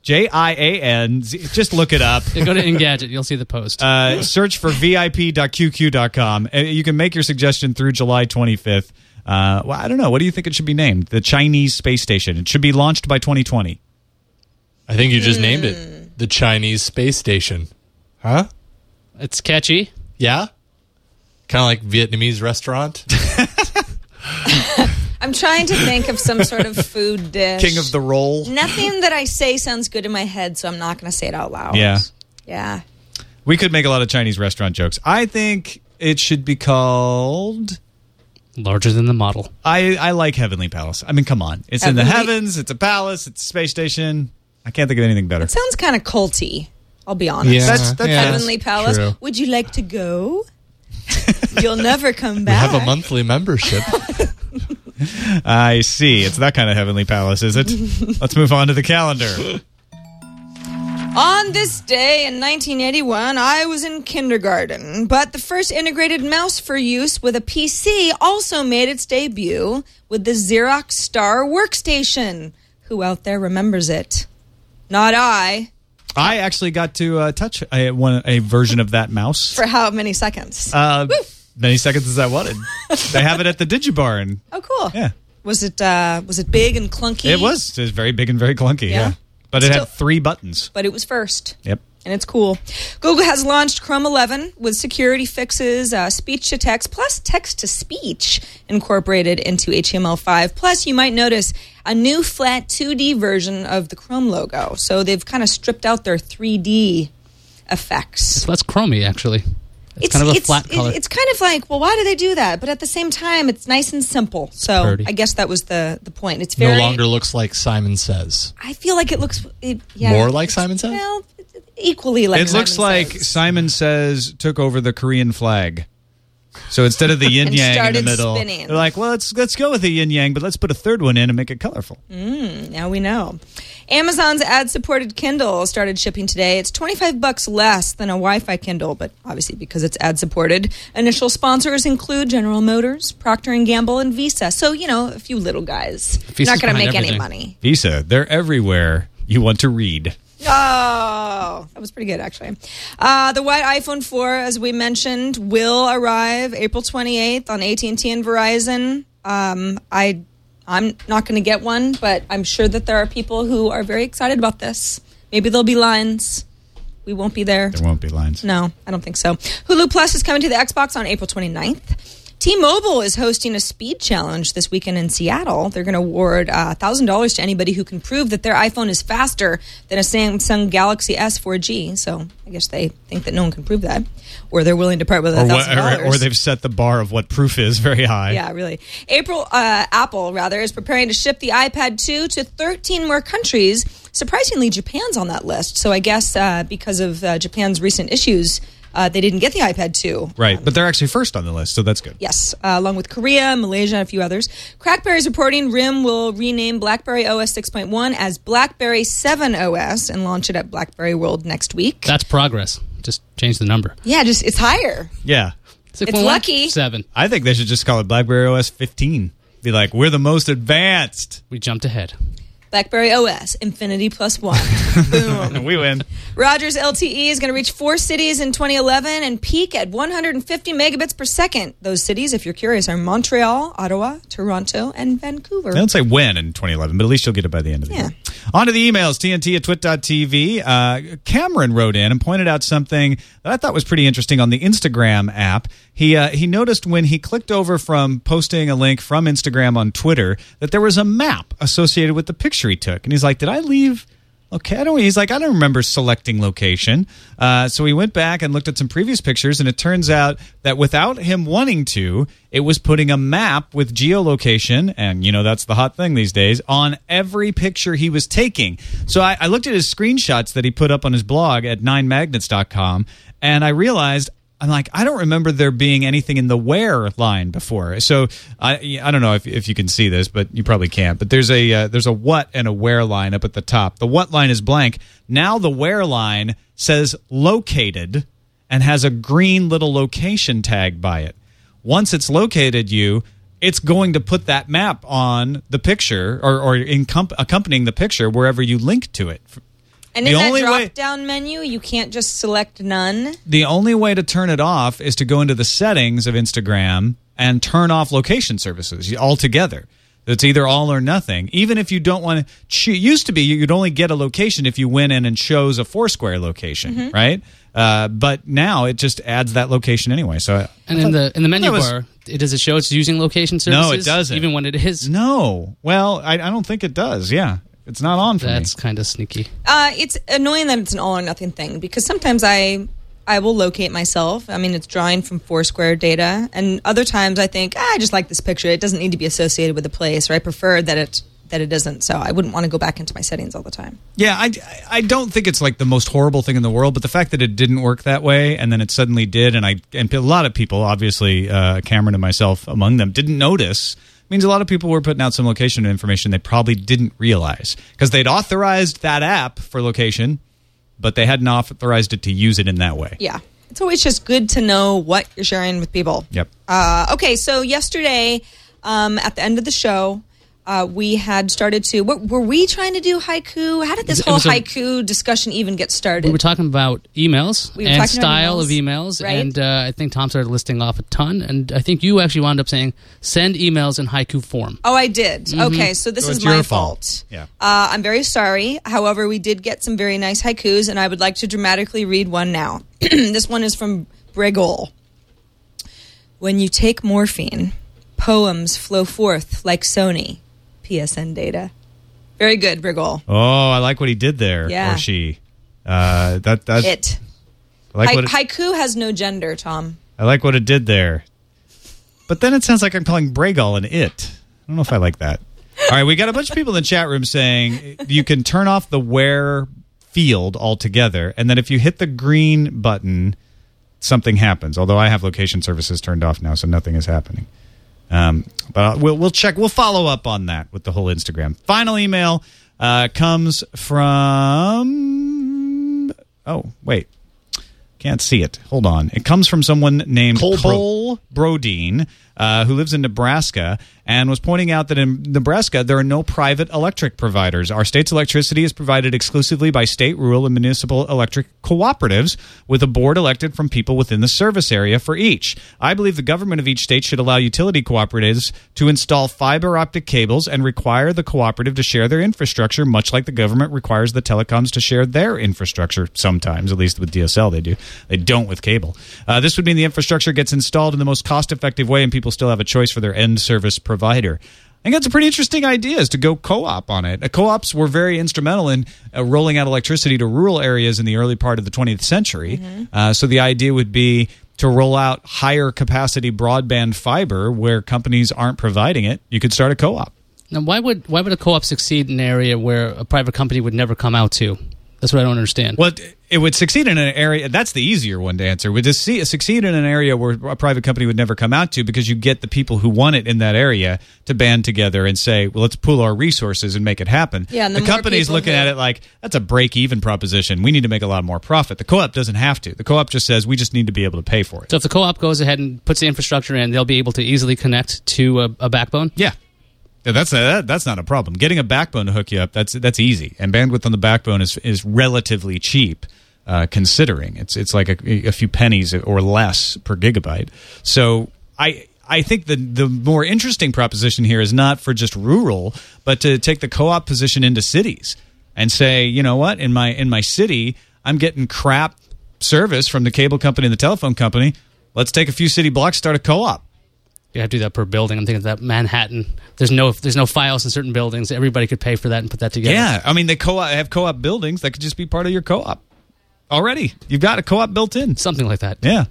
S1: J I A N, just look it up.
S3: Go to Engadget, you'll see the post.
S1: Uh, search for vip.qq.com. You can make your suggestion through July 25th. Uh, well, I don't know. What do you think it should be named? The Chinese Space Station. It should be launched by 2020.
S4: I think you just named it the Chinese space station. Huh?
S3: it's catchy.
S4: Yeah. Kind of like Vietnamese restaurant.
S2: I'm trying to think of some sort of food dish.
S1: King of the roll.
S2: Nothing that I say sounds good in my head, so I'm not going to say it out loud.
S1: Yeah.
S2: Yeah.
S1: We could make a lot of Chinese restaurant jokes. I think it should be called.
S3: Larger than the model.
S1: I, I like Heavenly Palace. I mean, come on. It's in the heavens, it's a palace, it's a space station. I can't think of anything better.
S2: Sounds kind of culty. I'll be honest.
S4: Yeah,
S1: That's- that's-
S4: yeah,
S2: Heavenly Palace.
S4: true.
S2: Would you like to go? You'll never come
S4: We
S2: back.
S4: have a monthly membership.
S1: I see. It's that kind of Heavenly Palace, is it? Let's move on to the calendar.
S2: On this day in 1981, I was in kindergarten, but the first integrated mouse for use with a PC also made its debut with the Xerox Star Workstation. Who out there remembers it? Not I.
S1: I actually got to uh, touch a, one, a version of that mouse.
S2: For how many seconds?
S1: Uh, many seconds as I wanted. they have it at the Digibarn.
S2: oh, cool.
S1: Yeah.
S2: Was it uh, was it big and clunky?
S1: It was. It was very big and very clunky. Yeah.
S2: Yeah.
S1: But it
S2: Still-
S1: had three buttons.
S2: but it was first.
S1: Yep.
S2: and it's cool. Google has launched Chrome 11 with security fixes, uh, speech to text, plus text to speech incorporated into HTML5. Plus, you might notice a new flat 2D version of the Chrome logo. So they've kind of stripped out their 3D effects.
S3: So that's Chromie, actually. It's, kind of a
S2: it's,
S3: flat color.
S2: it's kind of like, well, why do they do that? But at the same time, it's nice and simple. So
S3: Purdy.
S2: I guess that was the the point. It's very no
S4: longer looks like Simon Says.
S2: I feel like it looks it, yeah,
S4: More like Simon Says?
S2: Well, equally like
S1: it looks
S2: Simon
S1: like
S2: Says.
S1: Simon Says took over the Korean flag. So instead of the yin yang in the middle,
S2: spinning.
S1: they're like, well, let's let's go with the yin yang, but let's put a third one in and make it colorful.
S2: Mm, now we know. Amazon's ad-supported Kindle started shipping today. It's 25 bucks less than a Wi-Fi Kindle, but obviously because it's ad-supported. Initial sponsors include General Motors, Procter and Gamble, and Visa. So, you know, a few little guys.
S3: Visa's
S2: not going to make any money.
S1: Visa, they're everywhere. You want to read.
S2: Oh, that was pretty good, actually. Uh, the white iPhone 4, as we mentioned, will arrive April 28th on AT&T and Verizon. Um, I, I'm not going to get one, but I'm sure that there are people who are very excited about this. Maybe there'll be lines. We won't be there.
S1: There won't be lines.
S2: No, I don't think so. Hulu Plus is coming to the Xbox on April 29th. T-Mobile is hosting a speed challenge this weekend in Seattle. They're going to award uh, $1,000 to anybody who can prove that their iPhone is faster than a Samsung Galaxy S 4G. So I guess they think that no one can prove that, or they're willing to part with
S1: Or,
S2: $1,000.
S1: or, or they've set the bar of what proof is very high.
S2: Yeah, really. April uh, Apple rather is preparing to ship the iPad 2 to 13 more countries. Surprisingly, Japan's on that list. So I guess uh, because of uh, Japan's recent issues, uh, they didn't get the iPad 2.
S1: Right, but they're actually first on the list, so that's good.
S2: Yes, uh, along with Korea, Malaysia, and a few others. Crackberry is reporting RIM will rename BlackBerry OS 6.1 as BlackBerry 7 OS and launch it at BlackBerry World next week.
S3: That's progress. Just change the number.
S2: yeah, just it's higher.
S1: Yeah.
S3: Six
S2: It's
S3: point one?
S2: lucky.
S3: Seven.
S1: I think they should just call it BlackBerry OS 15. Be like, we're the most advanced.
S3: We jumped ahead.
S2: BlackBerry OS Infinity Plus One. Boom.
S1: we win.
S2: Rogers LTE is going to reach four cities in 2011 and peak at 150 megabits per second. Those cities, if you're curious, are Montreal, Ottawa, Toronto, and Vancouver.
S1: They don't say when in 2011, but at least you'll get it by the end of the
S2: Yeah.
S1: year. On to the emails, TNT at twit.tv. Uh, Cameron wrote in and pointed out something that I thought was pretty interesting on the Instagram app. He, uh, he noticed when he clicked over from posting a link from Instagram on Twitter that there was a map associated with the picture he took. And he's like, did I leave... Okay, I don't. He's like, I don't remember selecting location. Uh, so he went back and looked at some previous pictures, and it turns out that without him wanting to, it was putting a map with geolocation, and you know that's the hot thing these days, on every picture he was taking. So I, I looked at his screenshots that he put up on his blog at ninemagnets.com, and I realized I'm like, I don't remember there being anything in the where line before. So I, I don't know if, if you can see this, but you probably can't. But there's a uh, there's a what and a where line up at the top. The what line is blank. Now the where line says located and has a green little location tag by it. Once it's located you, it's going to put that map on the picture or, or accompanying the picture wherever you link to it.
S2: And
S1: the
S2: in that
S1: only
S2: drop
S1: way-
S2: down menu, you can't just select none.
S1: the only way to turn it off is to go into the settings of Instagram and turn off location services altogether. It's either all or nothing. Even if you don't want to, cho- it used to be you'd only get a location if you went in and chose a Foursquare location,
S3: Mhm.
S1: right? Uh, but now it just adds that location anyway. So, I-
S3: And in the in the menu
S1: was-
S3: bar, it, does it show it's using location services?
S1: No, it doesn't.
S3: Even when it is.
S1: No. Well, I, I don't think it does. Yeah, it's not on for me.
S3: That's
S1: me.
S3: kind of sneaky.
S2: Uh, it's annoying that it's an all or nothing thing because sometimes I I will locate myself. I mean, it's drawing from Foursquare data, and other times I think ah, I just like this picture. It doesn't need to be associated with the place, or I prefer that it that it isn't. So I wouldn't want to go back into my settings all the time.
S1: Yeah, I, I don't think it's like the most horrible thing in the world, but the fact that it didn't work that way and then it suddenly did, and I and a lot of people, obviously uh, Cameron and myself among them, didn't notice. Means a lot of people were putting out some location information they probably didn't realize because they'd authorized that app for location, but they hadn't authorized it to use it in that way.
S2: Yeah, it's always just good to know what you're sharing with people.
S1: Yep.
S2: Uh, okay, so yesterday, um, at the end of the show, uh, we had started to. What, were we trying to do haiku? How did this whole
S3: was a-
S2: haiku discussion even get started?
S3: We were talking about emails
S2: We were
S3: and
S2: talking about
S3: style of
S2: emails,
S3: emails,
S2: right?
S3: and uh, I think Tom started listing off a ton, and I think you actually wound up saying send emails in haiku form.
S2: Oh, I did.
S3: Mhm.
S2: Okay, so this
S3: So
S2: is
S3: your
S2: my
S3: fault.
S2: fault.
S1: Yeah.
S2: Uh, I'm very sorry. However, we did get some very nice haikus, and I would like to dramatically read one now. this one is from Bregol. When you take morphine, poems flow forth like Sony. PSN data. Very good, Bregol.
S1: Oh, I like what he did there,
S2: Yeah.
S1: or she. Uh, that that's
S2: it.
S1: I like what it,
S2: haiku has no gender, Tom.
S1: I like what it did there. But then it sounds like I'm calling Bragal an it. I don't know if I like that. All right, we got a bunch of people in the chat room saying you can turn off the where field altogether, and then if you hit the green button, something happens. Although I have location services turned off now, so nothing is happening. Um, but we'll we'll check. We'll follow up on that with the whole Instagram. Final email uh, comes from. Oh wait, can't see it. Hold on. It comes from someone named
S4: Cole
S1: Cole,
S4: Bro-
S1: Brodeen, uh, who lives in Nebraska, and was pointing out that in Nebraska there are no private electric providers. Our state's electricity is provided exclusively by state, rural, and municipal electric cooperatives, with a board elected from people within the service area for each. I believe the government of each state should allow utility cooperatives to install fiber optic cables and require the cooperative to share their infrastructure, much like the government requires the telecoms to share their infrastructure. Sometimes, at least with DSL, they do. They don't with cable. Uh, this would mean the infrastructure gets installed in the most cost-effective way, and people still have a choice for their end service provider. I think that's a pretty interesting idea is to go co-op on it. Uh, co-ops were very instrumental in uh, rolling out electricity to rural areas in the early part of the 20th century. Uh, so the idea would be to roll out higher capacity broadband fiber where companies aren't providing it. You could start a co-op.
S3: Now, why would why would a co-op succeed in an area where a private company would never come out to? That's what I don't understand.
S1: Well, it- it would succeed in an area. That's the easier one to answer. Would this see- succeed in an area where a private company would never come out to because you get the people who want it in that area to band together and say, "Well, let's pool our resources and make it happen."
S2: Yeah, and
S1: the,
S2: the
S1: company's looking
S2: who-
S1: at it like that's a break-even proposition. We need to make a lot more profit. The co-op doesn't have to. The co-op just says we just need to be able to pay for it.
S3: So if the co-op goes ahead and puts the infrastructure in, they'll be able to easily connect to a, a backbone.
S1: Yeah. Yeah, that's that, that's not a problem. Getting a backbone to hook you up that's that's easy, and bandwidth on the backbone is is relatively cheap. Uh, considering it's it's like a, a few pennies or less per gigabyte. So I I think the the more interesting proposition here is not for just rural, but to take the co-op position into cities and say, you know what, in my in my city, I'm getting crap service from the cable company and the telephone company. Let's take a few city blocks, start a co-op.
S3: You have to do that per building. I'm thinking of that Manhattan. There's no there's no files in certain buildings. Everybody could pay for that and put that together.
S1: Yeah, I mean they co-op have co-op buildings that could just be part of your co-op already. You've got a co-op built in,
S3: something like that.
S1: Yeah.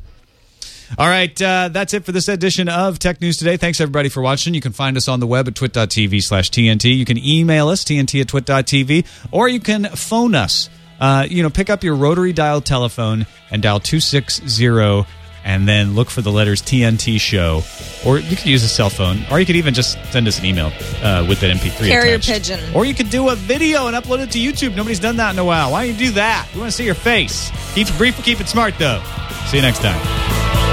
S1: All right, uh, that's it for this edition of Tech News Today. Thanks everybody for watching. You can find us on the web at twit.tv slash TNT. You can email us, TNT at twit.tv, or you can phone us. Uh, you know, pick up your rotary dial telephone and dial 260 and then look for the letters TNT show. Or you could use a cell phone, or you could even just send us an email uh, with that MP3
S2: Carrier
S1: attached.
S2: pigeon.
S1: Or you could do a video and upload it to YouTube. Nobody's done that in a while. Why don't you do that? We want to see your face. Keep it brief, but keep it smart, though. See you next time.